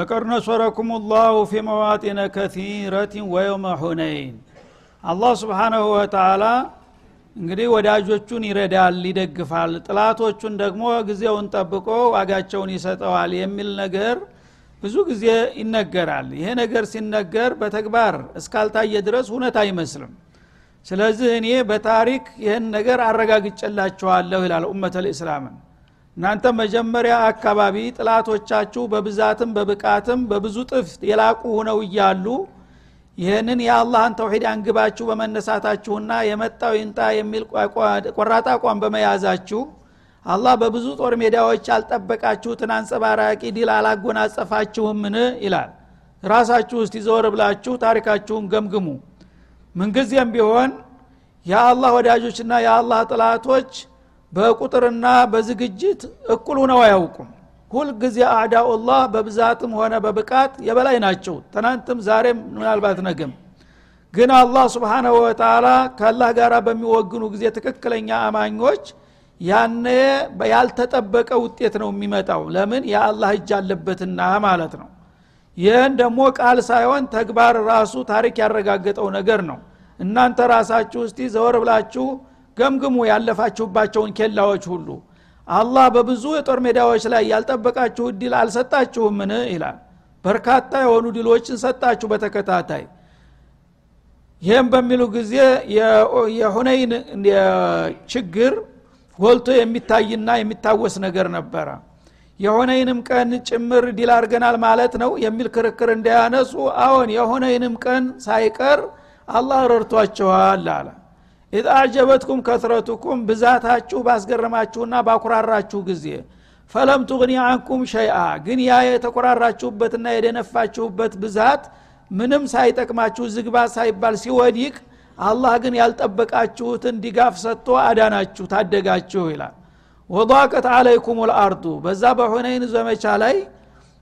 ለቀድ ነሰረኩም ላሁ ፊ መዋጢነ ከቲረትን ወየውመ ሁነይን አላህ ስብሓናሁ ወተላ እንግዲህ ወዳጆቹን ይረዳል ይደግፋል ጥላቶቹን ደግሞ ጊዜውን ጠብቆ ዋጋቸውን ይሰጠዋል የሚል ነገር ብዙ ጊዜ ይነገራል። ይሄ ነገር ሲነገር በተግባር እስካልታየ ድረስ እውነት አይመስልም። ስለዚህ እኔ በታሪክ ይህን ነገር አረጋግጨላችኋለሁ ይላል ኡመት ልእስላምን እናንተ መጀመሪያ አካባቢ ጥላቶቻችሁ በብዛትም በብቃትም በብዙ ጥፍ የላቁ ሁነው እያሉ ይህንን የአላህን ተውሂድ አንግባችሁ በመነሳታችሁና የመጣው ይንጣ የሚል ቆራጣ አቋም በመያዛችሁ አላህ በብዙ ጦር ሜዳዎች ያልጠበቃችሁትን አንጸባራቂ ድል አላጎናጸፋችሁምን? ይላል። ራሳችሁ ውስጥ ይዘወር ብላችሁ ታሪካችሁን ገምግሙ። ምንጊዜም ቢሆን የአላህ ወዳጆችና የአላህ ጥላቶች በቁጥርና በዝግጅት እኩል ሁነው አያውቁም። ሁልጊዜ አዕዳኡላህ በብዛትም ሆነ በብቃት የበላይ ናቸው። ትናንትም ዛሬም ምናልባት ነገም። ግን አላህ ስብሓናሁ ወተላ ከአላህ ጋር በሚወግኑ ጊዜ ትክክለኛ አማኞች ያነ ያልተጠበቀ ውጤት ነው የሚመጣው። ለምን? የአላህ እጅ አለበትና ማለት ነው። ይህን ደግሞ ቃል ሳይሆን ተግባር ራሱ ታሪክ ያረጋገጠው ነገር ነው። እናንተ ራሳችሁ እስቲ ዘወር ብላችሁ ገምግሙ ያለፋችሁባቸውን ኬላዎች ሁሉ አላህ በብዙ የጦር ሜዳዎች ላይ ያልጠበቃችሁ ድል አልሰጣችሁምን? ይላል። በርካታ የሆኑ ድሎችን ሰጣችሁ በተከታታይ። ይህም በሚሉ ጊዜ የሁነይን ችግር ጎልቶ የሚታይና የሚታወስ ነገር ነበረ። የሁነይንም ቀን ጭምር ድል አርገናል ማለት ነው የሚል ክርክር እንዳያነሱ አዎን የሁነይንም ቀን ሳይቀር አላህ ረድቷቸዋል አለ إذ أعجبتكم كثرتكم ብዛታችሁ ባስገረማችሁና ባኩራራችሁ ጊዜ። فلم تغن عنكم شيئا ግን ያ የተኮራራችሁበትና የደነፋችሁበት ብዛት ምንም ሳይጠቅማችሁ ዝግባ ሳይባል ሲወድቅ አላህ ግን ያልጠበቃችሁትን ድጋፍ ሰጥቶ አዳናችሁ ታደጋችሁ ይላል። وضاقت عليكم الأرض በዛ በሁነይን ዘመቻ ላይ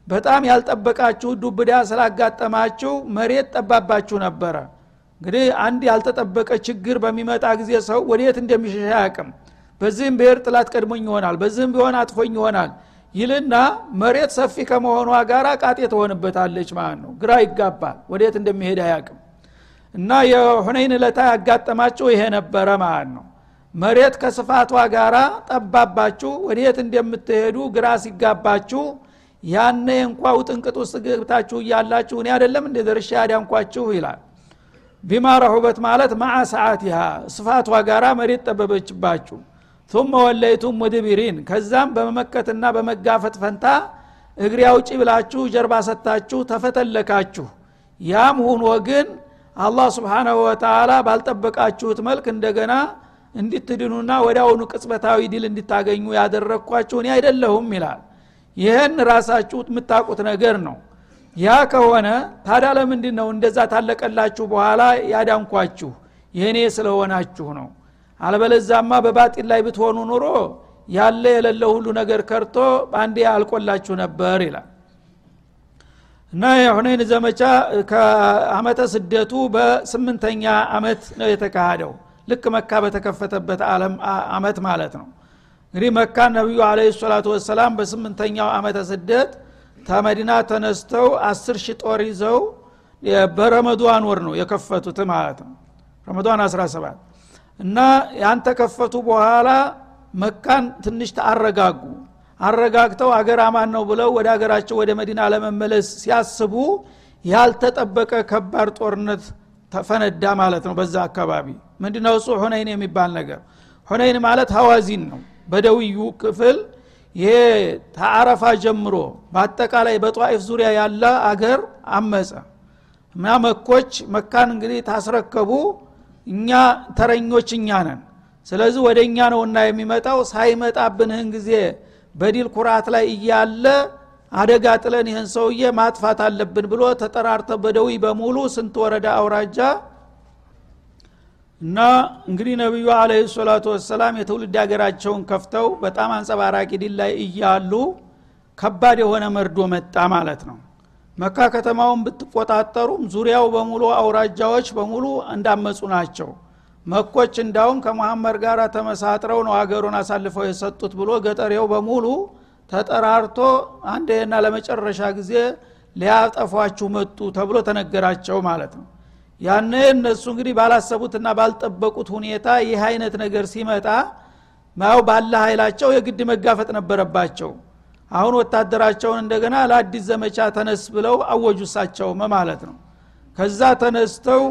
በጣም ያልጠበቃችሁ ዱብዳ ስላጋጠማችሁ መሬት ጠባባችሁ ነበረ እንግዲህ አንድ ያልተጠበቀ ችግር በሚመጣ ጊዜ ሰው ወዴት እንደሚሸሻ አያቅም በዚህም ብሔር ጥላት ቀድሞኝ ይሆናል በዚህም ቢሆን አጥፎኝ ይሆናል ይልና መሬት ሰፊ ከመሆኗ ጋር ቃጤ ትሆንበታለች ማለት ነው። ግራ ይጋባል ወዴት እንደሚሄድ አያቅም እና የሁነይን ለታ ያጋጠማቸው ይሄ ነበረ ማለት ነው። መሬት ከስፋቷ ጋራ ጠባባችሁ ወዴት እንደምትሄዱ ግራ ሲጋባችሁ ያነ እንኳ ውጥንቅጥ ውስጥ ገብታችሁ እያላችሁ እኔ አደለም እንደ ደርሻ ያዳንኳችሁ ይላል ቢማ ረሁበት ማለት ማዓ ሰዓቲሃ ስፋቷ ጋራ መሬት ጠበበችባችሁ። ثم ወለይቱም ሙድቢሪን ከዛም በመመከትና በመጋፈጥ ፈንታ እግሬ አውጪ ብላችሁ ጀርባ ሰጥታችሁ ተፈተለካችሁ። ያም ሁኖ ግን አላህ ስብሓናሁ ወተላ ባልጠበቃችሁት መልክ እንደገና እንድትድኑና ወደ አሁኑ ቅጽበታዊ ድል እንድታገኙ ያደረግኳችሁ እኔ አይደለሁም ይላል። ይህን ራሳችሁ የምታውቁት ነገር ነው ያ ከሆነ ታዲያ ለምንድ ነው እንደዛ ታለቀላችሁ? በኋላ ያዳንኳችሁ የእኔ ስለሆናችሁ ነው። አለበለዛማ በባጢል ላይ ብትሆኑ ኑሮ ያለ የሌለ ሁሉ ነገር ከርቶ በአንዴ አልቆላችሁ ነበር ይላል። እና የሁነይን ዘመቻ ከአመተ ስደቱ በስምንተኛ አመት ነው የተካሄደው። ልክ መካ በተከፈተበት አመት ማለት ነው። እንግዲህ መካ ነቢዩ አለ ሰላቱ ወሰላም በስምንተኛው አመተ ስደት ተመዲና ተነስተው አስር ሺህ ጦር ይዘው በረመዷን ወር ነው የከፈቱት ማለት ነው። ረመዷን 17 እና ያን ተከፈቱ በኋላ መካን ትንሽ አረጋጉ አረጋግተው አገር አማን ነው ብለው ወደ አገራቸው ወደ መዲና ለመመለስ ሲያስቡ ያልተጠበቀ ከባድ ጦርነት ተፈነዳ ማለት ነው በዛ አካባቢ። ምንድነው እሱ? ሁነይን የሚባል ነገር። ሁነይን ማለት ሀዋዚን ነው። በደውዩ ክፍል ይሄ ተአረፋ ጀምሮ በአጠቃላይ በጧኢፍ ዙሪያ ያለ አገር አመፀ። እና መኮች መካን እንግዲህ ታስረከቡ እኛ ተረኞች እኛ ነን። ስለዚህ ወደ እኛ ነውና የሚመጣው ሳይመጣብንህን ጊዜ በዲል ኩራት ላይ እያለ አደጋ ጥለን ይህን ሰውዬ ማጥፋት አለብን ብሎ ተጠራርተ በደዊ በሙሉ ስንት ወረዳ አውራጃ እና እንግዲህ ነቢዩ አለህ ሰላቱ ወሰላም የትውልድ ሀገራቸውን ከፍተው በጣም አንጸባራቂ ድል ላይ እያሉ ከባድ የሆነ መርዶ መጣ ማለት ነው። መካ ከተማውን ብትቆጣጠሩም ዙሪያው በሙሉ አውራጃዎች በሙሉ እንዳመፁ ናቸው። መኮች እንዳውም ከመሐመድ ጋር ተመሳጥረው ነው አገሩን አሳልፈው የሰጡት ብሎ ገጠሬው በሙሉ ተጠራርቶ አንዴና ለመጨረሻ ጊዜ ሊያጠፏችሁ መጡ ተብሎ ተነገራቸው ማለት ነው ያነ እነሱ እንግዲህ ባላሰቡትና ባልጠበቁት ሁኔታ ይህ አይነት ነገር ሲመጣ ያው ባለ ኃይላቸው የግድ መጋፈጥ ነበረባቸው። አሁን ወታደራቸውን እንደገና ለአዲስ ዘመቻ ተነስ ብለው አወጁ እሳቸውም ማለት ነው። ከዛ ተነስተው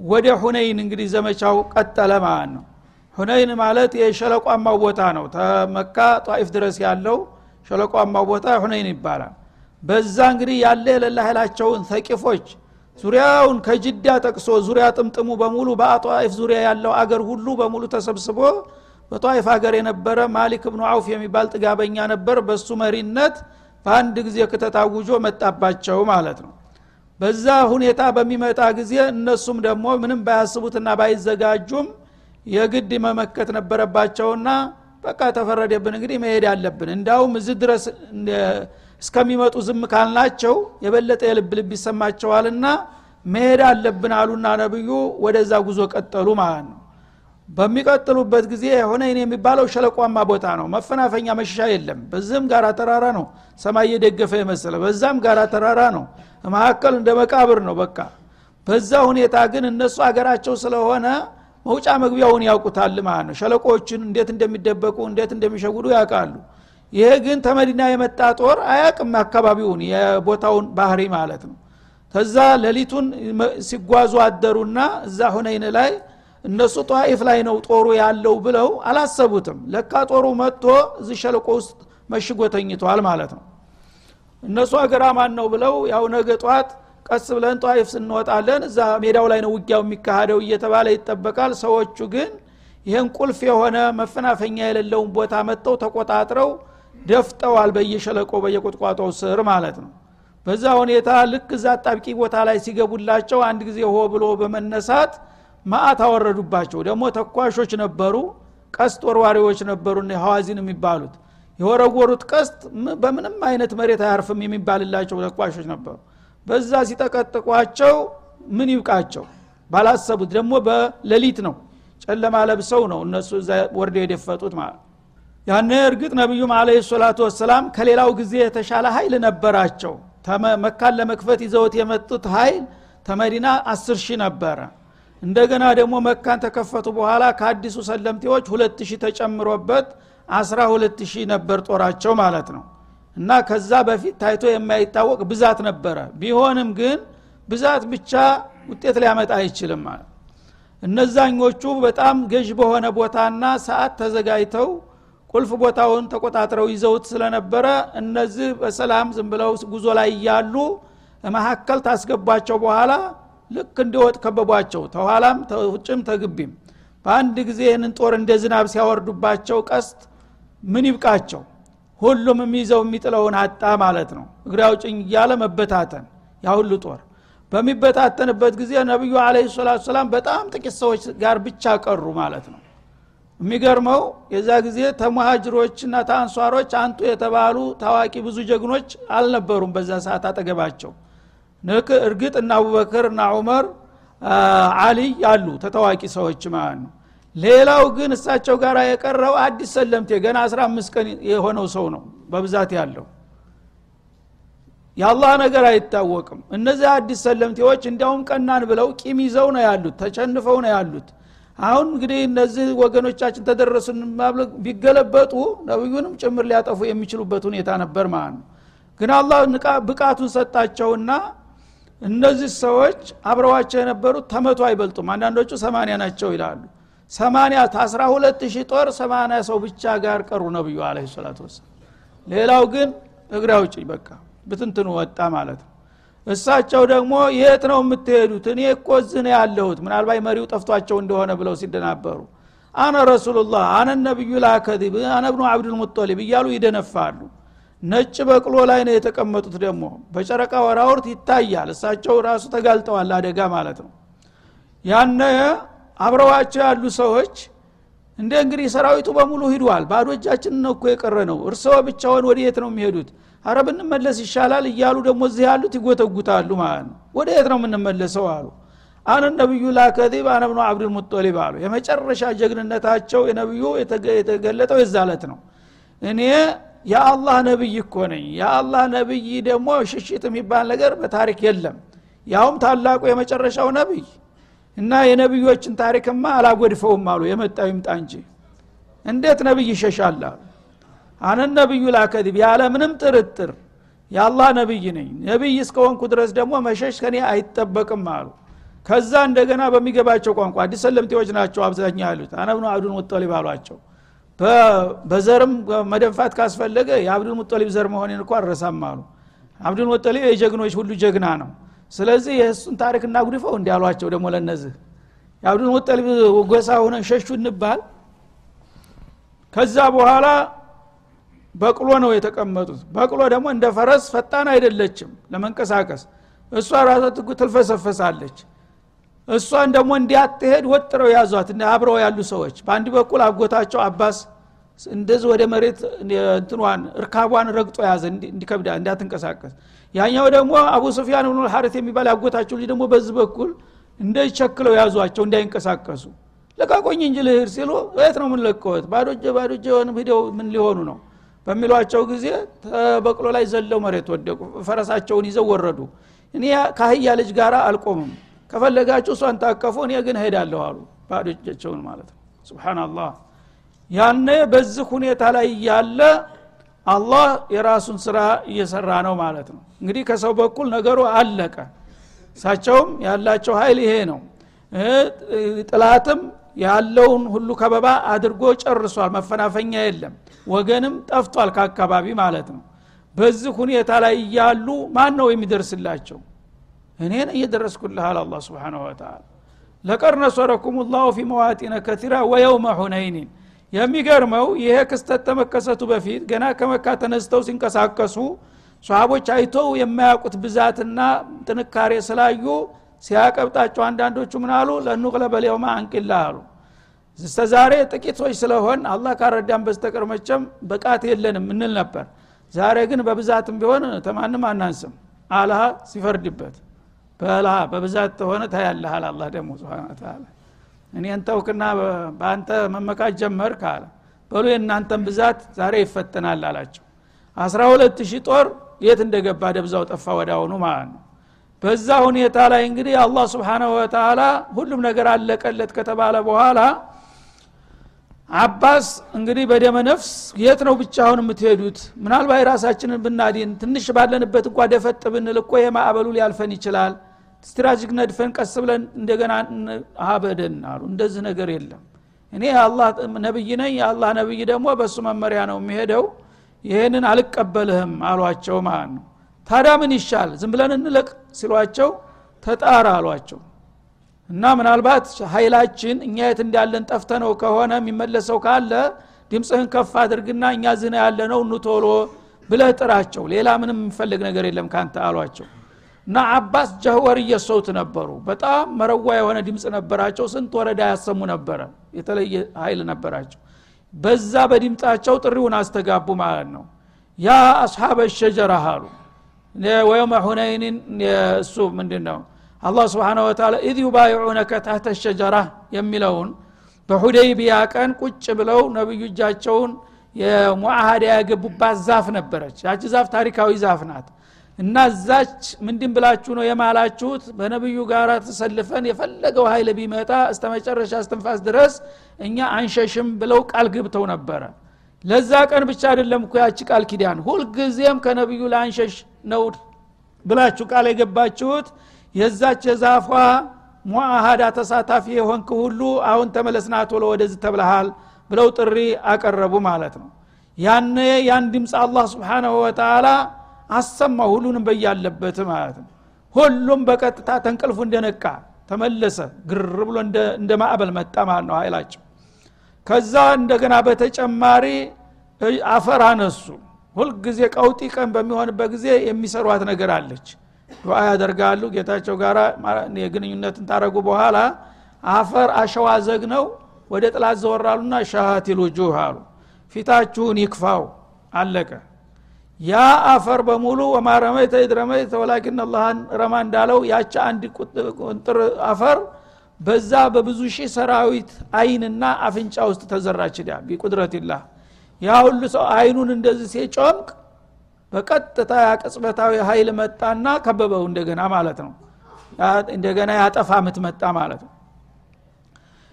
ወደ ሁነይን እንግዲህ ዘመቻው ቀጠለ ማለት ነው። ሁነይን ማለት የሸለቋማው ቦታ ነው። ተመካ ጧኢፍ ድረስ ያለው ሸለቋማው ቦታ ሁነይን ይባላል። በዛ እንግዲህ ያለ የሌለ ኃይላቸውን ተቂፎች ዙሪያውን ከጅዳ ጠቅሶ ዙሪያ ጥምጥሙ በሙሉ በአጧኢፍ ዙሪያ ያለው አገር ሁሉ በሙሉ ተሰብስቦ በጧኢፍ ሀገር የነበረ ማሊክ ብኑ አውፍ የሚባል ጥጋበኛ ነበር። በሱ መሪነት በአንድ ጊዜ ክተታውጆ መጣባቸው ማለት ነው። በዛ ሁኔታ በሚመጣ ጊዜ እነሱም ደግሞ ምንም ባያስቡትና ባይዘጋጁም የግድ መመከት ነበረባቸውና በቃ ተፈረደብን እንግዲህ መሄድ አለብን። እንዳውም እዚህ ድረስ እስከሚመጡ ዝም ካልናቸው የበለጠ የልብ ልብ ይሰማቸዋልና መሄድ አለብን አሉና ነብዩ ወደዛ ጉዞ ቀጠሉ ማለት ነው። በሚቀጥሉበት ጊዜ ሁነይን የሚባለው ሸለቋማ ቦታ ነው። መፈናፈኛ መሸሻ የለም። በዚህም ጋራ ተራራ ነው። ሰማይ እየደገፈ የመሰለ በዛም ጋራ ተራራ ነው። መካከል እንደ መቃብር ነው በቃ። በዛ ሁኔታ ግን እነሱ አገራቸው ስለሆነ መውጫ መግቢያውን ያውቁታል ማለት ነው። ሸለቆዎችን እንዴት እንደሚደበቁ እንዴት እንደሚሸጉዱ ያውቃሉ ይሄ ግን ተመዲና የመጣ ጦር አያቅም አካባቢውን የቦታውን ባህሪ ማለት ነው። ከዛ ሌሊቱን ሲጓዙ አደሩና እዛ ሁነይን ላይ እነሱ ጧኢፍ ላይ ነው ጦሩ ያለው ብለው አላሰቡትም። ለካ ጦሩ መጥቶ እዚህ ሸለቆ ውስጥ መሽጎ ተኝቷል ማለት ነው። እነሱ አገራ ማን ነው ብለው ያው ነገ ጧት ቀስ ብለን ጧኢፍ ስንወጣለን እዛ ሜዳው ላይ ነው ውጊያው የሚካሄደው እየተባለ ይጠበቃል። ሰዎቹ ግን ይህን ቁልፍ የሆነ መፈናፈኛ የሌለውን ቦታ መጥተው ተቆጣጥረው ደፍጠዋል በየሸለቆ በየቁጥቋጦው ስር ማለት ነው። በዛ ሁኔታ ልክ እዛ አጣብቂ ቦታ ላይ ሲገቡላቸው አንድ ጊዜ ሆ ብሎ በመነሳት ማአት አወረዱባቸው። ደግሞ ተኳሾች ነበሩ ቀስት ወርዋሪዎች ነበሩ ሐዋዚን የሚባሉት። የወረወሩት ቀስት በምንም አይነት መሬት አያርፍም የሚባልላቸው ተኳሾች ነበሩ። በዛ ሲጠቀጥቋቸው ምን ይብቃቸው? ባላሰቡት ደግሞ በሌሊት ነው። ጨለማ ለብሰው ነው እነሱ እዛ ወርደ የደፈጡት ማለት ያነ እርግጥ ነቢዩም አለ ሰላቱ ወሰላም ከሌላው ጊዜ የተሻለ ኃይል ነበራቸው። መካን ለመክፈት ይዘውት የመጡት ኃይል ተመዲና አስር ሺህ ነበረ። እንደገና ደግሞ መካን ተከፈቱ በኋላ ከአዲሱ ሰለምቴዎች ሁለት ሺህ ተጨምሮበት አስራ ሁለት ሺህ ነበር ጦራቸው ማለት ነው። እና ከዛ በፊት ታይቶ የማይታወቅ ብዛት ነበረ። ቢሆንም ግን ብዛት ብቻ ውጤት ሊያመጣ አይችልም ማለት እነዛኞቹ በጣም ገዥ በሆነ ቦታና ሰዓት ተዘጋጅተው ቁልፍ ቦታውን ተቆጣጥረው ይዘውት ስለነበረ እነዚህ በሰላም ዝም ብለው ጉዞ ላይ እያሉ መካከል ታስገቧቸው በኋላ ልክ እንደ ወጥ ከበቧቸው። ተኋላም ውጭም ተግቢም። በአንድ ጊዜ ይህንን ጦር እንደ ዝናብ ሲያወርዱባቸው ቀስት ምን ይብቃቸው? ሁሉም የሚይዘው የሚጥለውን አጣ ማለት ነው። እግሬ አውጭኝ እያለ መበታተን። ያ ጦር በሚበታተንበት ጊዜ ነቢዩ አለ ሰላቱ ሰላም በጣም ጥቂት ሰዎች ጋር ብቻ ቀሩ ማለት ነው የሚገርመው የዛ ጊዜ ተሙሃጅሮችና ተአንሷሮች አንቱ የተባሉ ታዋቂ ብዙ ጀግኖች አልነበሩም በዛ ሰዓት አጠገባቸው። እርግጥ እና አቡበክር እና ዑመር አሊይ አሉ ተታዋቂ ሰዎች ማለት ነው። ሌላው ግን እሳቸው ጋር የቀረው አዲስ ሰለምቴ ገና 15 ቀን የሆነው ሰው ነው በብዛት ያለው። የአላህ ነገር አይታወቅም። እነዚህ አዲስ ሰለምቴዎች እንዲያውም ቀናን ብለው ቂም ይዘው ነው ያሉት ተጨንፈው ነው ያሉት አሁን እንግዲህ እነዚህ ወገኖቻችን ተደረሱን ቢገለበጡ ነብዩንም ጭምር ሊያጠፉ የሚችሉበት ሁኔታ ነበር ማለት ነው። ግን አላህ ብቃቱን ሰጣቸውና እነዚህ ሰዎች አብረዋቸው የነበሩት ተመቶ አይበልጡም። አንዳንዶቹ ሰማንያ ናቸው ይላሉ። ሰማንያ አስራ ሁለት ሺህ ጦር ሰማንያ ሰው ብቻ ጋር ቀሩ ነብዩ አለ ሰላቱ ወሰላም። ሌላው ግን እግራ ውጭ በቃ ብትንትኑ ወጣ ማለት ነው እሳቸው ደግሞ የት ነው የምትሄዱት? እኔ እኮ እዚህ ያለሁት። ምናልባት መሪው ጠፍቷቸው እንደሆነ ብለው ሲደናበሩ አነ ረሱሉላህ አነ ነቢዩ ላከዚብ አነ ብኑ አብዱልሙጠሊብ እያሉ ይደነፋሉ። ነጭ በቅሎ ላይ ነው የተቀመጡት ደግሞ። በጨረቃ ወራውርት ይታያል። እሳቸው ራሱ ተጋልጠዋል አደጋ ማለት ነው። ያነ አብረዋቸው ያሉ ሰዎች እንደ እንግዲህ ሰራዊቱ በሙሉ ሂዷል። ባዶ እጃችን ነው እኮ የቀረ ነው እርስዎ ብቻውን ወደ የት ነው የሚሄዱት አረ ብንመለስ ይሻላል እያሉ ደግሞ እዚህ ያሉት ይጎተጉታሉ ማለት ነው። ወደ የት ነው የምንመለሰው አሉ። አነ ነቢዩ ላከዚብ አነ ብኑ አብዱልሙጠሊብ አሉ። የመጨረሻ ጀግንነታቸው የነቢዩ የተገለጠው የዛለት ነው። እኔ የአላህ ነቢይ እኮ ነኝ። የአላህ ነቢይ ደግሞ ሽሽት የሚባል ነገር በታሪክ የለም። ያውም ታላቁ የመጨረሻው ነቢይ እና የነቢዮችን ታሪክማ አላጎድፈውም አሉ። የመጣው ይምጣ እንጂ። እንዴት ነቢይ ይሸሻል አሉ አነ ነቢዩ ላከዚብ ያለ ምንም ጥርጥር። የአላህ ነቢይ ነኝ። ነቢይ እስከሆንኩ ድረስ ደግሞ መሸሽ ከኔ አይጠበቅም አሉ። ከዛ እንደገና በሚገባቸው ቋንቋ አዲስ ሰለምቴዎች ናቸው አብዛኛ ያሉት። አነብኑ አብዱል ሙጠሊብ አሏቸው። በዘርም መደንፋት ካስፈለገ የአብዱል ሙጠሊብ ዘር መሆኔን እኮ አረሳም አሉ። አብዱል ሙጠሊብ የጀግኖች ሁሉ ጀግና ነው። ስለዚህ የእሱን ታሪክ እናጉድፈው እንዲ አሏቸው ደግሞ ለነዚህ የአብዱል ሙጠሊብ ጎሳ ሆነ ሸሹ እንባል። ከዛ በኋላ በቅሎ ነው የተቀመጡት። በቅሎ ደግሞ እንደ ፈረስ ፈጣን አይደለችም ለመንቀሳቀስ። እሷ ራሷ ትልፈሰፈሳለች። እሷን ደግሞ እንዲያትሄድ ወጥረው ያዟት። አብረው ያሉ ሰዎች በአንድ በኩል አጎታቸው አባስ እንደዚህ ወደ መሬት እንትኗን እርካቧን ረግጦ ያዘ እንዲከብዳ እንዳትንቀሳቀስ ያኛው ደግሞ አቡ ሱፊያን ብኑ ሐረት የሚባል ያጎታቸው ልጅ ደግሞ በዚህ በኩል እንደቸክለው ያዟቸው እንዳይንቀሳቀሱ። ለቃቆኝ እንጂ ልህር ሲሉ የት ነው ምን ለቀወት ባዶጀ ባዶጀ የሆነ ሂደው ምን ሊሆኑ ነው በሚሏቸው ጊዜ በቅሎ ላይ ዘለው መሬት ወደቁ። ፈረሳቸውን ይዘው ወረዱ። እኔ ከአህያ ልጅ ጋር አልቆምም። ከፈለጋችሁ እሷን ታቀፉ እኔ ግን ሄዳለሁ አሉ። ባዶ እጃቸውን ማለት ነው። ስብናላህ ያነ በዚህ ሁኔታ ላይ ያለ አላህ የራሱን ስራ እየሰራ ነው ማለት ነው። እንግዲህ ከሰው በኩል ነገሩ አለቀ። እሳቸውም ያላቸው ኃይል ይሄ ነው። ጥላትም ያለውን ሁሉ ከበባ አድርጎ ጨርሷል። መፈናፈኛ የለም። ወገንም ጠፍቷል ከአካባቢ ማለት ነው። በዚህ ሁኔታ ላይ እያሉ ማን ነው የሚደርስላቸው? እኔን እየደረስኩልህ አለ አላ ስብን ወተላ ለቀድ ነሰረኩም ላሁ ፊ መዋጢነ ከቲራ ወየውመ ሁነይኒን። የሚገርመው ይሄ ክስተት ተመከሰቱ በፊት ገና ከመካ ተነስተው ሲንቀሳቀሱ ሰሃቦች አይተው የማያውቁት ብዛትና ጥንካሬ ስላዩ ሲያቀብጣቸው አንዳንዶቹ ምን አሉ? ለኑቅለበል የውማ አንቂላ አሉ። እስተ ዛሬ ጥቂቶች ስለሆን አላህ ካረዳን በስተቀር መቸም ብቃት የለንም እንል ነበር። ዛሬ ግን በብዛትም ቢሆን ተማንም አናንስም። አልሃ ሲፈርድበት። በልሃ በብዛት ተሆነ ታያለሃል አላ ደግሞ ስብን ተላ እኔን ተውክና በአንተ መመካት ጀመርክ አለ። በሉ የእናንተን ብዛት ዛሬ ይፈተናል አላቸው። አስራ ሁለት ሺህ ጦር የት እንደገባ ደብዛው ጠፋ ወዳውኑ ማለት ነው በዛ ሁኔታ ላይ እንግዲህ አላህ ስብሓናሁ ወተላ ሁሉም ነገር አለቀለት ከተባለ በኋላ አባስ እንግዲህ በደመ ነፍስ የት ነው ብቻውን የምትሄዱት? ምናልባት ራሳችንን ብናዲን ትንሽ ባለንበት እንኳ ደፈጥ ብንል እኮ የማዕበሉ ሊያልፈን ይችላል። ስትራቴጂክ ነድፈን ቀስ ብለን እንደገና አበደን አሉ። እንደዚህ ነገር የለም። እኔ የአላህ ነብይ ነኝ የአላህ ነብይ ደግሞ በእሱ መመሪያ ነው የሚሄደው። ይህንን አልቀበልህም አሏቸው ማለት ነው ታዲያ ምን ይሻል? ዝም ብለን እንለቅ ሲሏቸው ተጣራ አሏቸው። እና ምናልባት ኃይላችን እኛ የት እንዳለን ጠፍተነው ከሆነ የሚመለሰው ካለ ድምፅህን ከፍ አድርግና እኛ ዝና ያለ ነው ኑቶሎ ብለህ ጥራቸው። ሌላ ምንም የሚፈልግ ነገር የለም ካንተ አሏቸው። እና አባስ ጀህወር እየሰውት ነበሩ። በጣም መረዋ የሆነ ድምፅ ነበራቸው። ስንት ወረዳ ያሰሙ ነበረ? የተለየ ኃይል ነበራቸው። በዛ በድምፃቸው ጥሪውን አስተጋቡ ማለት ነው። ያ አስሓበ ሸጀራ አሉ ويوم حنين ን እሱ ምንድን ነው አላህ سبحانه وتعالى إذ يبايعونك تحت الشجرة የሚለውን በሁደይቢያ ቀን ቁጭ ብለው ነቢዩ እጃቸውን የ معاهدة ያገቡባት ዛፍ ነበረች። ያቺ ዛፍ ታሪካዊ ዛፍ ናት። እና እዛች ምንድን ብላችሁ ነው የማላችሁት? በነቢዩ ጋር ተሰልፈን የፈለገው ኃይል ቢመጣ እስከ መጨረሻ እስትንፋስ ድረስ እኛ አንሸሽም ብለው ቃል ገብተው ነበረ። ለዛ ቀን ብቻ አይደለም እኮ ያቺ ቃል ኪዳን። ሁልጊዜም ከነቢዩ ለአንሸሽ ነው ብላችሁ ቃል የገባችሁት? የዛች የዛፏ ሙአሃዳ ተሳታፊ የሆንክ ሁሉ አሁን ተመለስና ቶሎ ወደዚህ ተብልሃል ብለው ጥሪ አቀረቡ ማለት ነው። ያነ ያን ድምፅ አላህ ስብሓናሁ ወተላ አሰማ ሁሉንም በያለበት ማለት ነው። ሁሉም በቀጥታ ተንቅልፉ እንደነቃ ተመለሰ። ግር ብሎ እንደ ማዕበል መጣ ማለት ነው ኃይላቸው። ከዛ እንደገና በተጨማሪ አፈር አነሱ ሁልጊዜ ቀውጢ ቀን በሚሆንበት ጊዜ የሚሰሯት ነገር አለች። ዱዓ ያደርጋሉ። ጌታቸው ጋር የግንኙነትን ታረጉ በኋላ አፈር አሸዋ ዘግነው ወደ ጥላት ዘወራሉና ሻሃቲል ውጁህ አሉ። ፊታችሁን ይክፋው። አለቀ። ያ አፈር በሙሉ ወማ ረመይተ ኢድ ረመይተ ወላኪን አላህን ረማ እንዳለው ያቺ አንድ ቁንጥር አፈር በዛ በብዙ ሺህ ሰራዊት አይንና አፍንጫ ውስጥ ተዘራች። ቢቁድረትላህ ያ ሁሉ ሰው አይኑን እንደዚህ ሲጮምቅ በቀጥታ ያቅጽበታዊ ኃይል መጣና ከበበው እንደገና ማለት ነው። እንደገና ያጠፋ ምትመጣ ማለት ነው።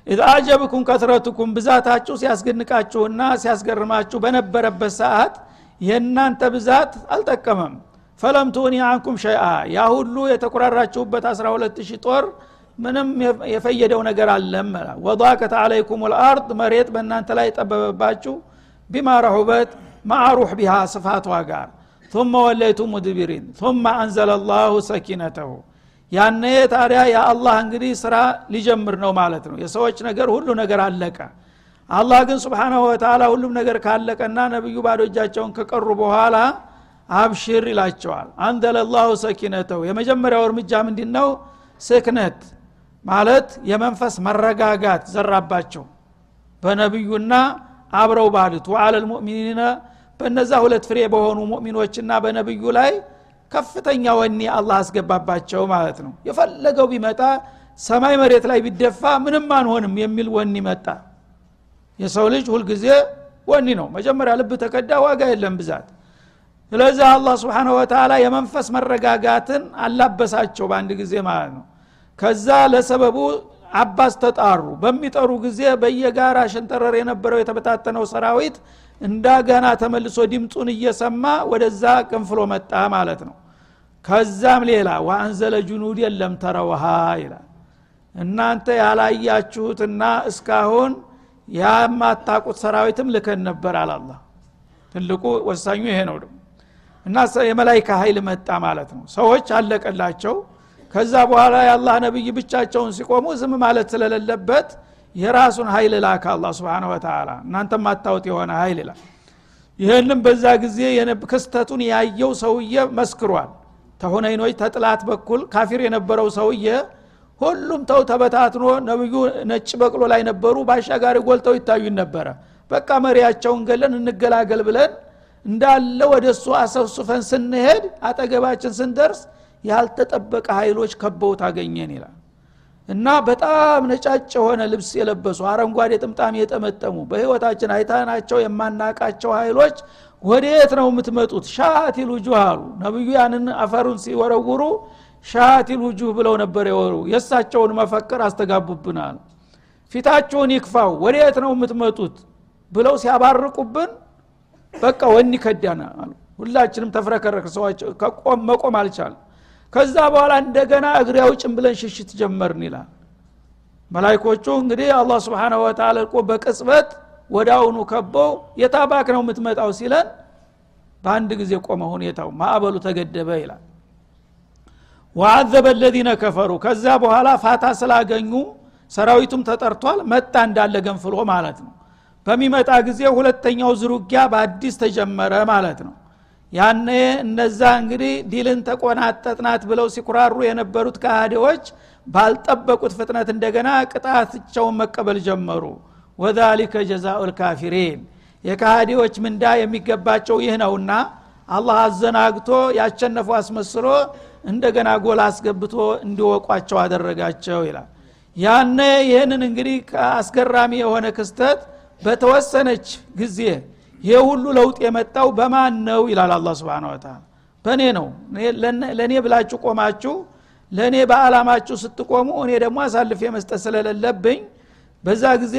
ኢዛ አጀብኩም ከትረቱኩም ብዛታችሁ ሲያስገንቃችሁና ሲያስገርማችሁ በነበረበት ሰዓት የእናንተ ብዛት አልጠቀመም። ፈለም ትሁኒ አንኩም ሸይአ ያ ሁሉ የተቆራራችሁበት 12 ሺህ ጦር ምንም የፈየደው ነገር አለም ወضቀት አለይኩም ልአርድ መሬት በእናንተ ላይ ጠበበባችሁ ቢማ ረሑበት ማዕሩሕ ቢሃ ስፋቷ ጋር ثم ወለይቱም ሙድቢሪን ثم አንዘለ ላሁ ሰኪነተሁ ያነ ታዲያ የአላህ እንግዲህ ስራ ሊጀምር ነው ማለት ነው የሰዎች ነገር ሁሉ ነገር አለቀ አላህ ግን ስብሓናሁ ወተላ ሁሉም ነገር ካለቀና ነቢዩ ባዶ እጃቸውን ከቀሩ በኋላ አብሽር ይላቸዋል አንዘለ ላሁ ሰኪነተው የመጀመሪያው እርምጃ ምንድ ነው ስክነት ማለት የመንፈስ መረጋጋት ዘራባቸው በነቢዩና አብረው ባሉት። ወአለ ልሙእሚኒነ በእነዛ ሁለት ፍሬ በሆኑ ሙእሚኖችና በነቢዩ ላይ ከፍተኛ ወኔ አላህ አስገባባቸው ማለት ነው። የፈለገው ቢመጣ ሰማይ መሬት ላይ ቢደፋ ምንም አንሆንም የሚል ወኒ መጣ። የሰው ልጅ ሁልጊዜ ወኒ ነው። መጀመሪያ ልብ ተቀዳ ዋጋ የለም ብዛት። ስለዚህ አላህ ስብሓንሁ ወተላ የመንፈስ መረጋጋትን አላበሳቸው በአንድ ጊዜ ማለት ነው። ከዛ ለሰበቡ አባስ ተጣሩ። በሚጠሩ ጊዜ በየጋራ ሸንተረር የነበረው የተበታተነው ሰራዊት እንዳገና ተመልሶ ድምፁን እየሰማ ወደዛ ቅንፍሎ መጣ ማለት ነው። ከዛም ሌላ ወአንዘለ ጁኑድ የለም ተረውሃ ይላል። እናንተ ያላያችሁትና እስካሁን ያማታቁት ሰራዊትም ልከን ነበር አላላ ትልቁ ወሳኙ ይሄ ነው ደግሞ። እና የመላይካ ኃይል መጣ ማለት ነው። ሰዎች አለቀላቸው ከዛ በኋላ የአላህ ነቢይ ብቻቸውን ሲቆሙ ዝም ማለት ስለሌለበት የራሱን ኃይል ላከ አላ ስብን ወተላ እናንተ ማታወት የሆነ ኃይል ይላል። ይህንም በዛ ጊዜ ክስተቱን ያየው ሰውዬ መስክሯል። ተሁነይኖች ተጥላት በኩል ካፊር የነበረው ሰውዬ ሁሉም ተው ተበታትኖ ነብዩ ነጭ በቅሎ ላይ ነበሩ ባሻጋሪ ጎልተው ይታዩን ነበረ። በቃ መሪያቸውን ገለን እንገላገል ብለን እንዳለ ወደ እሱ አሰብሱፈን ስንሄድ አጠገባችን ስንደርስ ያልተጠበቀ ኃይሎች ከበው ታገኘን ይላል። እና በጣም ነጫጭ የሆነ ልብስ የለበሱ አረንጓዴ ጥምጣም የጠመጠሙ በህይወታችን አይታናቸው የማናቃቸው ኃይሎች ወደየት ነው የምትመጡት? ሻቲል ውጁህ አሉ። ነቢዩ ያንን አፈሩን ሲወረውሩ ሻቲል ውጁህ ብለው ነበር የወሩ። የእሳቸውን መፈክር አስተጋቡብናል ፊታችሁን ይክፋው ወደየት ነው የምትመጡት? ብለው ሲያባርቁብን በቃ ወኒ ከዳና አሉ። ሁላችንም ተፍረከረክ ሰዎች መቆም አልቻል ከዛ በኋላ እንደገና እግሬ አውጭን ብለን ሽሽት ጀመርን ይላል። መላይኮቹ እንግዲህ አላህ ስብሓንሁ ወተላ እኮ በቅጽበት አሁኑ ከበው የታባክ ነው የምትመጣው ሲለን በአንድ ጊዜ ቆመ ሁኔታው። ማዕበሉ ተገደበ ይላል። ወአዘበ ለዚነ ከፈሩ። ከዛ በኋላ ፋታ ስላገኙ ሰራዊቱም ተጠርቷል። መጣ እንዳለ ገንፍሎ ማለት ነው። በሚመጣ ጊዜ ሁለተኛው ዝሩጊያ በአዲስ ተጀመረ ማለት ነው ያነ እነዛ እንግዲህ ዲልን ተቆናጠጥናት ብለው ሲኩራሩ የነበሩት ካህዲዎች ባልጠበቁት ፍጥነት እንደገና ቅጣትቸውን መቀበል ጀመሩ። ወዛሊከ ጀዛኡ ልካፊሪን የካህዲዎች ምንዳ የሚገባቸው ይህ ነውና አላህ አዘናግቶ ያቸነፉ አስመስሎ እንደገና ጎል አስገብቶ እንዲወቋቸው አደረጋቸው ይላል። ያነ ይህንን እንግዲህ አስገራሚ የሆነ ክስተት በተወሰነች ጊዜ ይሄ ሁሉ ለውጥ የመጣው በማን ነው ይላል አላ ስብን ወተላ በእኔ ነው። ለእኔ ብላችሁ ቆማችሁ ለእኔ በአላማችሁ ስትቆሙ እኔ ደግሞ አሳልፌ መስጠት ስለሌለብኝ በዛ ጊዜ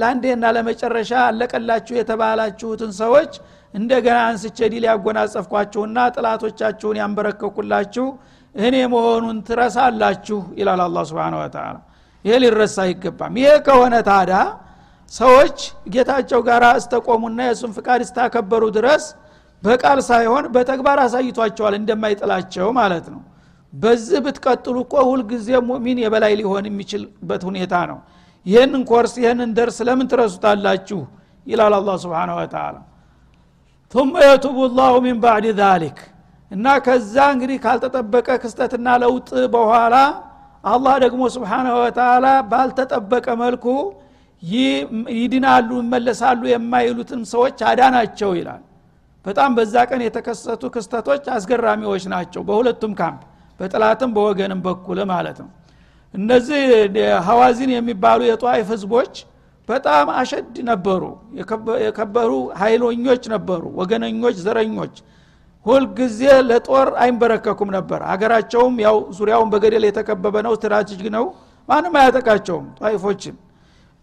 ለአንዴና ለመጨረሻ አለቀላችሁ የተባላችሁትን ሰዎች እንደገና አንስቼ ዲል ያጎናጸፍኳችሁና ጥላቶቻችሁን ያንበረከኩላችሁ እኔ መሆኑን ትረሳላችሁ ይላል አላ ስብን ወተላ ይሄ ሊረሳ አይገባም። ይሄ ከሆነ ታዳ ሰዎች ጌታቸው ጋር እስተቆሙና የእሱን ፍቃድ እስታከበሩ ድረስ በቃል ሳይሆን በተግባር አሳይቷቸዋል እንደማይጥላቸው ማለት ነው። በዚህ ብትቀጥሉ እኮ ሁልጊዜ ሙእሚን የበላይ ሊሆን የሚችልበት ሁኔታ ነው። ይህንን ኮርስ ይህንን درس ለምን ትረሱታላችሁ? ይላል አላህ سبحانه وتعالى ثم يتوب الله من بعد ذلك። እና ከዛ እንግዲህ ካልተጠበቀ ክስተትና ለውጥ በኋላ አላህ ደግሞ سبحانه وتعالى ባልተጠበቀ መልኩ ይድናሉ ይመለሳሉ የማይሉትን ሰዎች አዳናቸው ይላል። በጣም በዛ ቀን የተከሰቱ ክስተቶች አስገራሚዎች ናቸው። በሁለቱም ካምፕ በጠላትም በወገንም በኩል ማለት ነው። እነዚህ ሀዋዚን የሚባሉ የጣይፍ ህዝቦች በጣም أشد ነበሩ። የከበሩ ኃይሎኞች ነበሩ ወገነኞች ዘረኞች። ሁልጊዜ ለጦር አይንበረከኩም ነበር። አገራቸውም ያው ዙሪያውን በገደል የተከበበ ነው strategic ነው ማንም አያጠቃቸውም ጣይፎችን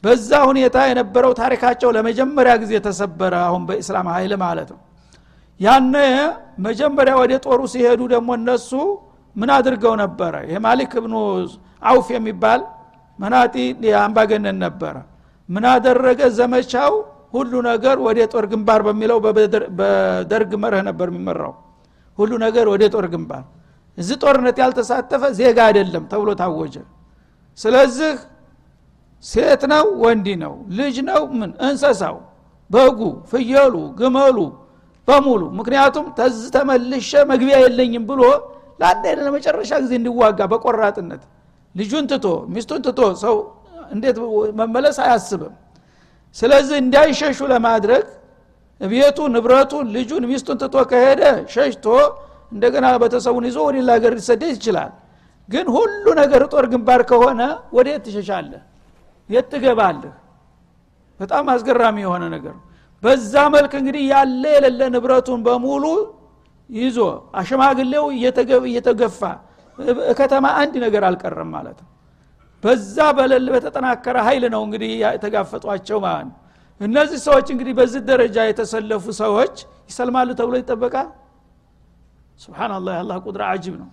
በዛ ሁኔታ የነበረው ታሪካቸው ለመጀመሪያ ጊዜ ተሰበረ አሁን በኢስላም ኃይል ማለት ነው። ያነ መጀመሪያ ወደ ጦሩ ሲሄዱ ደግሞ እነሱ ምን አድርገው ነበረ? ይህ ማሊክ እብኑ አውፍ የሚባል መናጢ አምባገነን ነበረ። ምን አደረገ? ዘመቻው ሁሉ ነገር ወደ ጦር ግንባር በሚለው በደርግ መርህ ነበር የሚመራው። ሁሉ ነገር ወደ ጦር ግንባር። እዚህ ጦርነት ያልተሳተፈ ዜጋ አይደለም ተብሎ ታወጀ። ስለዚህ ሴት ነው ወንዲ ነው ልጅ ነው ምን እንሰሳው በጉ ፍየሉ ግመሉ በሙሉ። ምክንያቱም ተዝ ተመልሸ መግቢያ የለኝም ብሎ ለአንድ ለመጨረሻ ጊዜ እንዲዋጋ በቆራጥነት ልጁን ትቶ ሚስቱን ትቶ ሰው እንዴት መመለስ አያስብም። ስለዚህ እንዳይሸሹ ለማድረግ ቤቱ ንብረቱን ልጁን ሚስቱን ትቶ ከሄደ ሸሽቶ እንደገና ቤተሰቡን ይዞ ወደ ሌላ ሀገር ሊሰደድ ይችላል። ግን ሁሉ ነገር ጦር ግንባር ከሆነ ወደ የት ትሸሻለህ የት ትገባለህ? በጣም አስገራሚ የሆነ ነገር በዛ መልክ እንግዲህ ያለ የሌለ ንብረቱን በሙሉ ይዞ አሸማግሌው እየተገፋ ከተማ አንድ ነገር አልቀረም ማለት ነው። በዛ በለል በተጠናከረ ኃይል ነው እንግዲህ የተጋፈጧቸው ማለት ነው። እነዚህ ሰዎች እንግዲህ በዚህ ደረጃ የተሰለፉ ሰዎች ይሰልማሉ ተብሎ ይጠበቃል? ስብናላህ የአላህ ቁድራ አጅብ ነው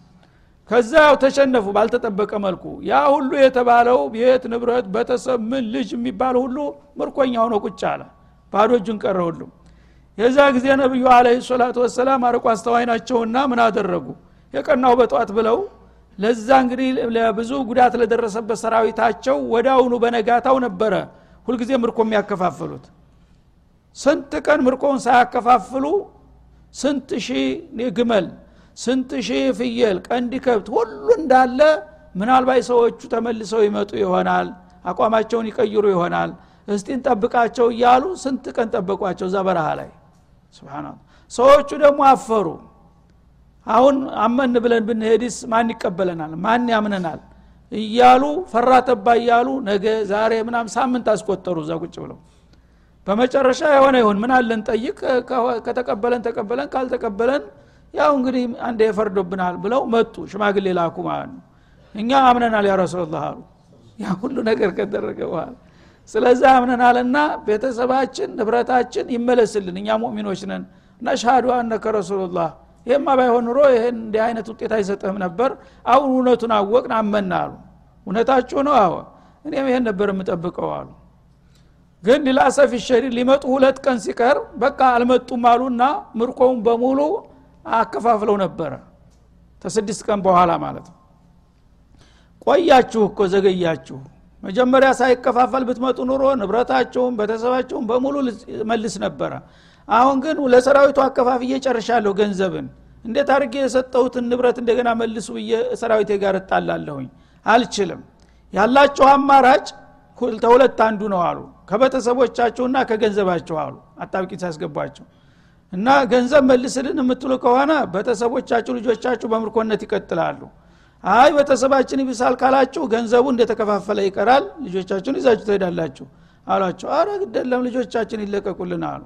ከዛ ያው ተሸነፉ ባልተጠበቀ መልኩ። ያ ሁሉ የተባለው ቤት ንብረት በተሰብ ምን ልጅ የሚባል ሁሉ ምርኮኛ ሆኖ ቁጭ አለ። ባዶ እጁን ቀረ ሁሉም የዛ ጊዜ ነቢዩ አለ ሰላቱ ወሰላም አርቆ አስተዋይ ናቸውና ምን አደረጉ? የቀናው በጠዋት ብለው ለዛ እንግዲህ ለብዙ ጉዳት ለደረሰበት ሰራዊታቸው ወዳውኑ በነጋታው ነበረ ሁልጊዜ ምርኮ የሚያከፋፍሉት። ስንት ቀን ምርኮውን ሳያከፋፍሉ ስንት ሺህ ግመል ስንት ሺህ ፍየል ቀንድ ከብት ሁሉ እንዳለ ምናልባት ሰዎቹ ተመልሰው ይመጡ ይሆናል አቋማቸውን ይቀይሩ ይሆናል። እስቲ እንጠብቃቸው እያሉ ስንት ቀን ጠበቋቸው እዛ በረሃ ላይ? ስብናላ ሰዎቹ ደግሞ አፈሩ። አሁን አመን ብለን ብንሄድስ ማን ይቀበለናል? ማን ያምነናል? እያሉ ፈራተባ እያሉ ነገ ዛሬ ምናም ሳምንት አስቆጠሩ እዛ ቁጭ ብለው። በመጨረሻ የሆነ ይሁን ምን አለን ጠይቅ ከተቀበለን ተቀበለን ካልተቀበለን ያው እንግዲህ አንድ የፈርዶብናል ብለው መጡ። ሽማግሌ ላኩ ማለት ነው። እኛ አምነናል ያ ረሱላህ አሉ። ያ ሁሉ ነገር ከደረገ በኋላ ስለዚህ አምነናልና ቤተሰባችን ንብረታችን ይመለስልን። እኛ ሙእሚኖች ነን። እና አነከ ረሱሉላህ። ይህማ ባይሆን ኑሮ ይህን እንዲህ አይነት ውጤት አይሰጥህም ነበር። አሁን እውነቱን አወቅን አመና አሉ። እውነታችሁ ነው? አዎ። እኔም ይሄን ነበር የምጠብቀው አሉ። ግን ሊላሰፍ ሸዲድ ሊመጡ ሁለት ቀን ሲቀር በቃ አልመጡም አሉና ምርኮውን በሙሉ አከፋፍለው ነበረ። ተስድስት ቀን በኋላ ማለት ነው። ቆያችሁ እኮ ዘገያችሁ። መጀመሪያ ሳይከፋፈል ብትመጡ ኑሮ ንብረታቸውን ቤተሰባቸውን በሙሉ መልስ ነበረ። አሁን ግን ለሰራዊቱ አከፋፍዬ ጨርሻለሁ ገንዘብን። እንዴት አድርጌ የሰጠሁትን ንብረት እንደገና መልሱ ብዬ ሰራዊቴ ጋር እጣላለሁኝ? አልችልም። ያላቸው አማራጭ ተሁለት አንዱ ነው አሉ። ከቤተሰቦቻችሁና ከገንዘባቸው አሉ። አጣብቂ ሲያስገቧቸው እና ገንዘብ መልስልን የምትሉ ከሆነ ቤተሰቦቻችሁ ልጆቻችሁ በምርኮነት ይቀጥላሉ። አይ ቤተሰባችን ይብሳል ካላችሁ ገንዘቡ እንደተከፋፈለ ይቀራል። ልጆቻችሁን ይዛችሁ ትሄዳላችሁ አሏቸው። አረ ግደለም ልጆቻችን ይለቀቁልን አሉ።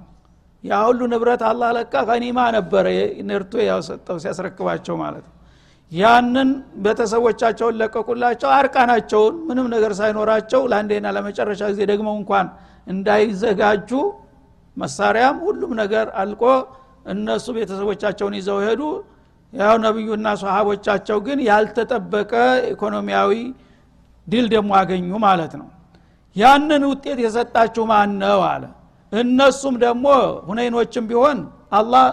ያ ሁሉ ንብረት አላህ ለካ ከኒማ ነበረ ነርቶ ያሰጠው ሲያስረክባቸው ማለት ያንን ቤተሰቦቻቸውን ለቀቁላቸው። አርቃናቸውን ምንም ነገር ሳይኖራቸው ለአንዴና ለመጨረሻ ጊዜ ደግሞ እንኳን እንዳይዘጋጁ መሳሪያም ሁሉም ነገር አልቆ እነሱ ቤተሰቦቻቸውን ይዘው ሄዱ። ያው ነቢዩና ሰሃቦቻቸው ግን ያልተጠበቀ ኢኮኖሚያዊ ድል ደግሞ አገኙ ማለት ነው። ያንን ውጤት የሰጣችሁ ማን ነው አለ። እነሱም ደግሞ ሁነይኖችም ቢሆን አላህ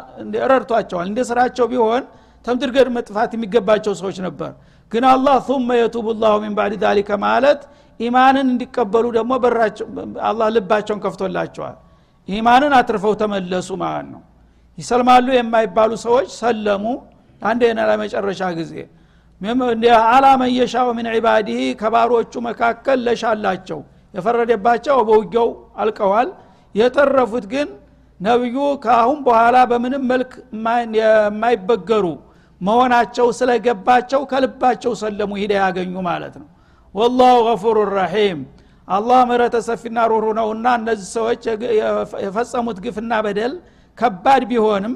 ረድቷቸዋል። እንደ ስራቸው ቢሆን ተምድርገድ መጥፋት የሚገባቸው ሰዎች ነበር። ግን አላህ ثመ የቱቡ ላሁ ሚን ባዕድ ዛሊከ ማለት ኢማንን እንዲቀበሉ ደግሞ አላህ ልባቸውን ከፍቶላቸዋል ኢማንን አትርፈው ተመለሱ ማለት ነው። ይሰልማሉ የማይባሉ ሰዎች ሰለሙ አንዴና ለመጨረሻ ጊዜ። አላመን የሻው ምን ዒባዲህ ከባሮቹ መካከል ለሻላቸው። የፈረደባቸው በውጊያው አልቀዋል። የተረፉት ግን ነቢዩ ከአሁን በኋላ በምንም መልክ የማይበገሩ መሆናቸው ስለገባቸው ከልባቸው ሰለሙ ሂዳ ያገኙ ማለት ነው። ወላሁ ገፉሩ ረሒም አላህ ምህረተ ሰፊና ሩሩ ነውና እነዚህ ሰዎች የፈጸሙት ግፍና በደል ከባድ ቢሆንም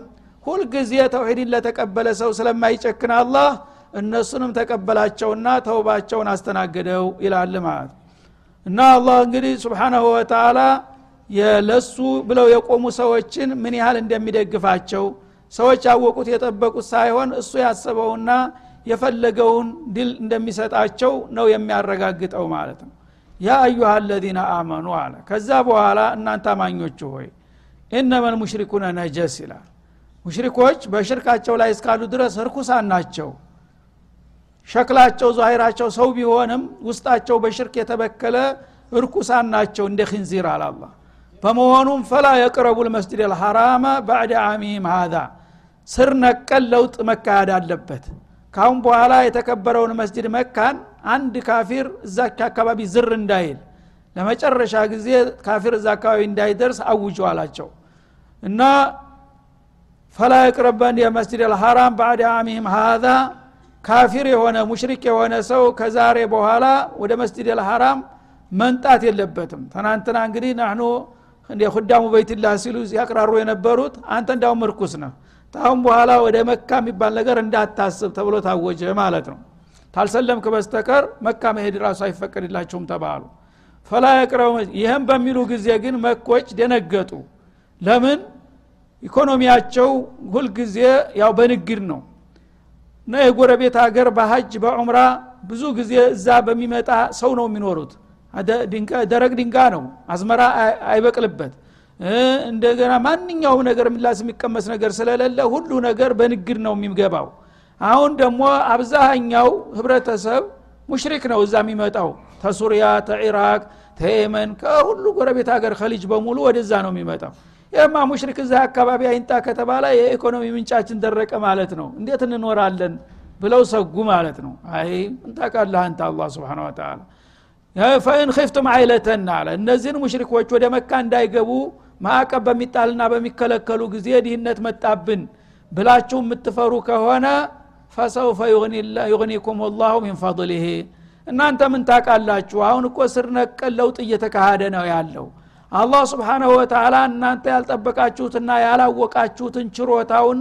ሁልጊዜ ተውሂድን ለተቀበለ ሰው ስለማይጨክን አላህ እነሱንም ተቀበላቸውና ተውባቸውን አስተናገደው ይላል ማለት። እና አላህ እንግዲህ ስብሓናሁ ወተላ ለሱ ብለው የቆሙ ሰዎችን ምን ያህል እንደሚደግፋቸው ሰዎች ያወቁት የጠበቁት ሳይሆን እሱ ያሰበውና የፈለገውን ድል እንደሚሰጣቸው ነው የሚያረጋግጠው ማለት ነው ያ አዩሃ አለዚነ አመኑ አለ። ከዛ በኋላ እናንተ አማኞች ሆይ ኢነመ ልሙሽሪኩነ ነጀስ ይላል። ሙሽሪኮች በሽርካቸው ላይ እስካሉ ድረስ እርኩሳን ናቸው። ሸክላቸው ዛሂራቸው ሰው ቢሆንም ውስጣቸው በሽርክ የተበከለ እርኩሳን ናቸው እንደ ኪንዚር አላላ በመሆኑም ፈላ የቅረቡ ልመስጅድ ልሐራመ ባዕድ አሚም ሃዛ ስር ነቀል ለውጥ መካሄድ አለበት። ካሁን በኋላ የተከበረውን መስጅድ መካን አንድ ካፊር እዛ አካባቢ ዝር እንዳይል ለመጨረሻ ጊዜ ካፊር እዛ አካባቢ እንዳይደርስ አውጁ አላቸው። እና ፈላ የቅረበን የመስጅድ ልሐራም ባዕድ አሚም ሃዛ ካፊር የሆነ ሙሽሪክ የሆነ ሰው ከዛሬ በኋላ ወደ መስጅድ ልሐራም መንጣት የለበትም። ትናንትና እንግዲህ ናህኑ ሁዳሙ በይትላህ ሲሉ ያቅራሩ የነበሩት አንተ እንዳውም እርኩስ ነህ ታሁን በኋላ ወደ መካ የሚባል ነገር እንዳታስብ ተብሎ ታወጀ ማለት ነው ታልሰለምክ በስተቀር መካ መሄድ ራሱ አይፈቀድላቸውም ተባሉ። ፈላ የቅረቡ ይህም በሚሉ ጊዜ ግን መኮች ደነገጡ። ለምን? ኢኮኖሚያቸው ሁልጊዜ ያው በንግድ ነው። እና የጎረቤት ሀገር በሀጅ በዑምራ ብዙ ጊዜ እዛ በሚመጣ ሰው ነው የሚኖሩት። ደረቅ ድንጋ ነው። አዝመራ አይበቅልበት። እንደገና ማንኛውም ነገር ምላስ የሚቀመስ ነገር ስለሌለ ሁሉ ነገር በንግድ ነው የሚገባው አሁን ደግሞ አብዛኛው ህብረተሰብ ሙሽሪክ ነው እዛ የሚመጣው። ተሱሪያ ተኢራቅ ተየመን ከሁሉ ጎረቤት ሀገር ከልጅ በሙሉ ወደዛ ነው የሚመጣው። ይህማ ሙሽሪክ እዛ አካባቢ አይንጣ ከተባለ የኢኮኖሚ ምንጫችን ደረቀ ማለት ነው። እንዴት እንኖራለን ብለው ሰጉ ማለት ነው። አይ እንታቃለህ አንተ አላ ስብን ወተላ ፈኢን ኺፍቱም አይለተን አለ። እነዚህን ሙሽሪኮች ወደ መካ እንዳይገቡ ማዕቀብ በሚጣልና በሚከለከሉ ጊዜ ድህነት መጣብን ብላችሁ የምትፈሩ ከሆነ ፈሰውፈ ዩግኒኩም ላሁ ሚን ፈضልህ እናንተ ምን ታቃላችሁ አሁን እኮ ስር ነቀል ለውጥ እየተካሄደ ነው ያለው። አላህ ስብሓናሁ ወተላ እናንተ ያልጠበቃችሁትና ያላወቃችሁትን ችሮታውን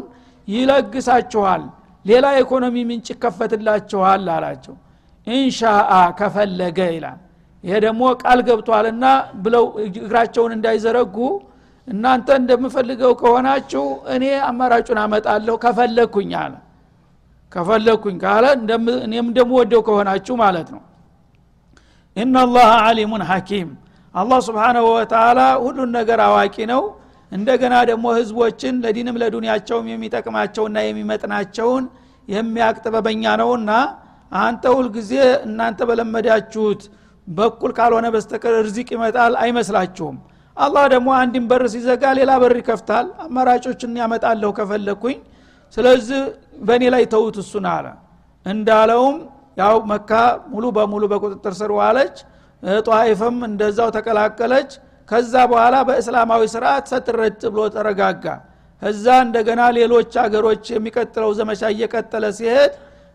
ይለግሳችኋል። ሌላ የኢኮኖሚ ምንጭ ይከፈትላችኋል አላቸው። ኢንሻአ ከፈለገ ይላል። ይሄ ደግሞ ቃል ገብቷልና ብለው እግራቸውን እንዳይዘረጉ እናንተ እንደምፈልገው ከሆናችሁ እኔ አማራጩን አመጣለሁ ከፈለግኩኝ አለ ከፈለግኩኝ ካለ እኔም እንደምወደው ከሆናችሁ ማለት ነው። ኢናላህ አሊሙን ሐኪም። አላህ ስብሓናሁ ወተላ ሁሉን ነገር አዋቂ ነው። እንደገና ደግሞ ህዝቦችን ለዲንም ለዱንያቸውም የሚጠቅማቸውና የሚመጥናቸውን የሚያቅ ጥበበኛ ነውና አንተ ሁልጊዜ እናንተ በለመዳችሁት በኩል ካልሆነ በስተቀር እርዚቅ ይመጣል አይመስላችሁም። አላህ ደግሞ አንድን በር ሲዘጋ ሌላ በር ይከፍታል። አማራጮችን ያመጣለሁ ከፈለግኩኝ ስለዚህ በእኔ ላይ ተውት እሱን አለ። እንዳለውም ያው መካ ሙሉ በሙሉ በቁጥጥር ስር ዋለች። ጧይፍም እንደዛው ተቀላቀለች። ከዛ በኋላ በእስላማዊ ስርዓት ሰጥረጭ ብሎ ተረጋጋ። እዛ እንደገና ሌሎች አገሮች የሚቀጥለው ዘመቻ እየቀጠለ ሲሄድ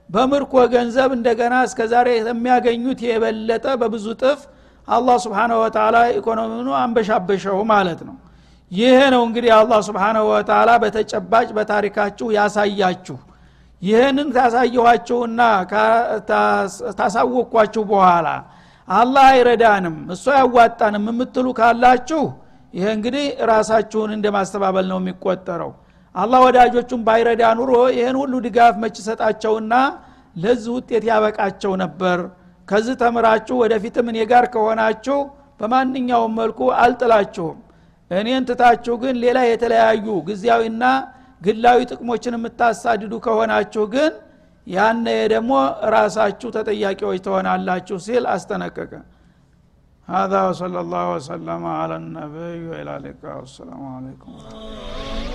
በምርኮ ገንዘብ እንደገና እስከ ዛሬ የሚያገኙት የበለጠ በብዙ ጥፍ አላህ ስብሓንሁ ወተላ ኢኮኖሚኑ አንበሻበሸው ማለት ነው ይሄ ነው እንግዲህ አላህ ስብሓንሁ ወተላ በተጨባጭ በታሪካችሁ ያሳያችሁ። ይህንን ታሳየኋችሁና ታሳወቅኳችሁ በኋላ አላህ አይረዳንም እሱ አያዋጣንም የምትሉ ካላችሁ ይሄ እንግዲህ ራሳችሁን እንደ ማስተባበል ነው የሚቆጠረው። አላህ ወዳጆቹን ባይረዳ ኑሮ ይህን ሁሉ ድጋፍ መች ሰጣቸውና ለዚህ ውጤት ያበቃቸው ነበር። ከዚህ ተምራችሁ ወደፊትም እኔ ጋር ከሆናችሁ በማንኛውም መልኩ አልጥላችሁም እኔን ትታችሁ ግን ሌላ የተለያዩ ጊዜያዊና ግላዊ ጥቅሞችን የምታሳድዱ ከሆናችሁ ግን ያነ ደግሞ ራሳችሁ ተጠያቂዎች ትሆናላችሁ ሲል አስጠነቀቀ هذا وصلى الله وسلم على النبي وإلى اللقاء والسلام عليكم ورحمة الله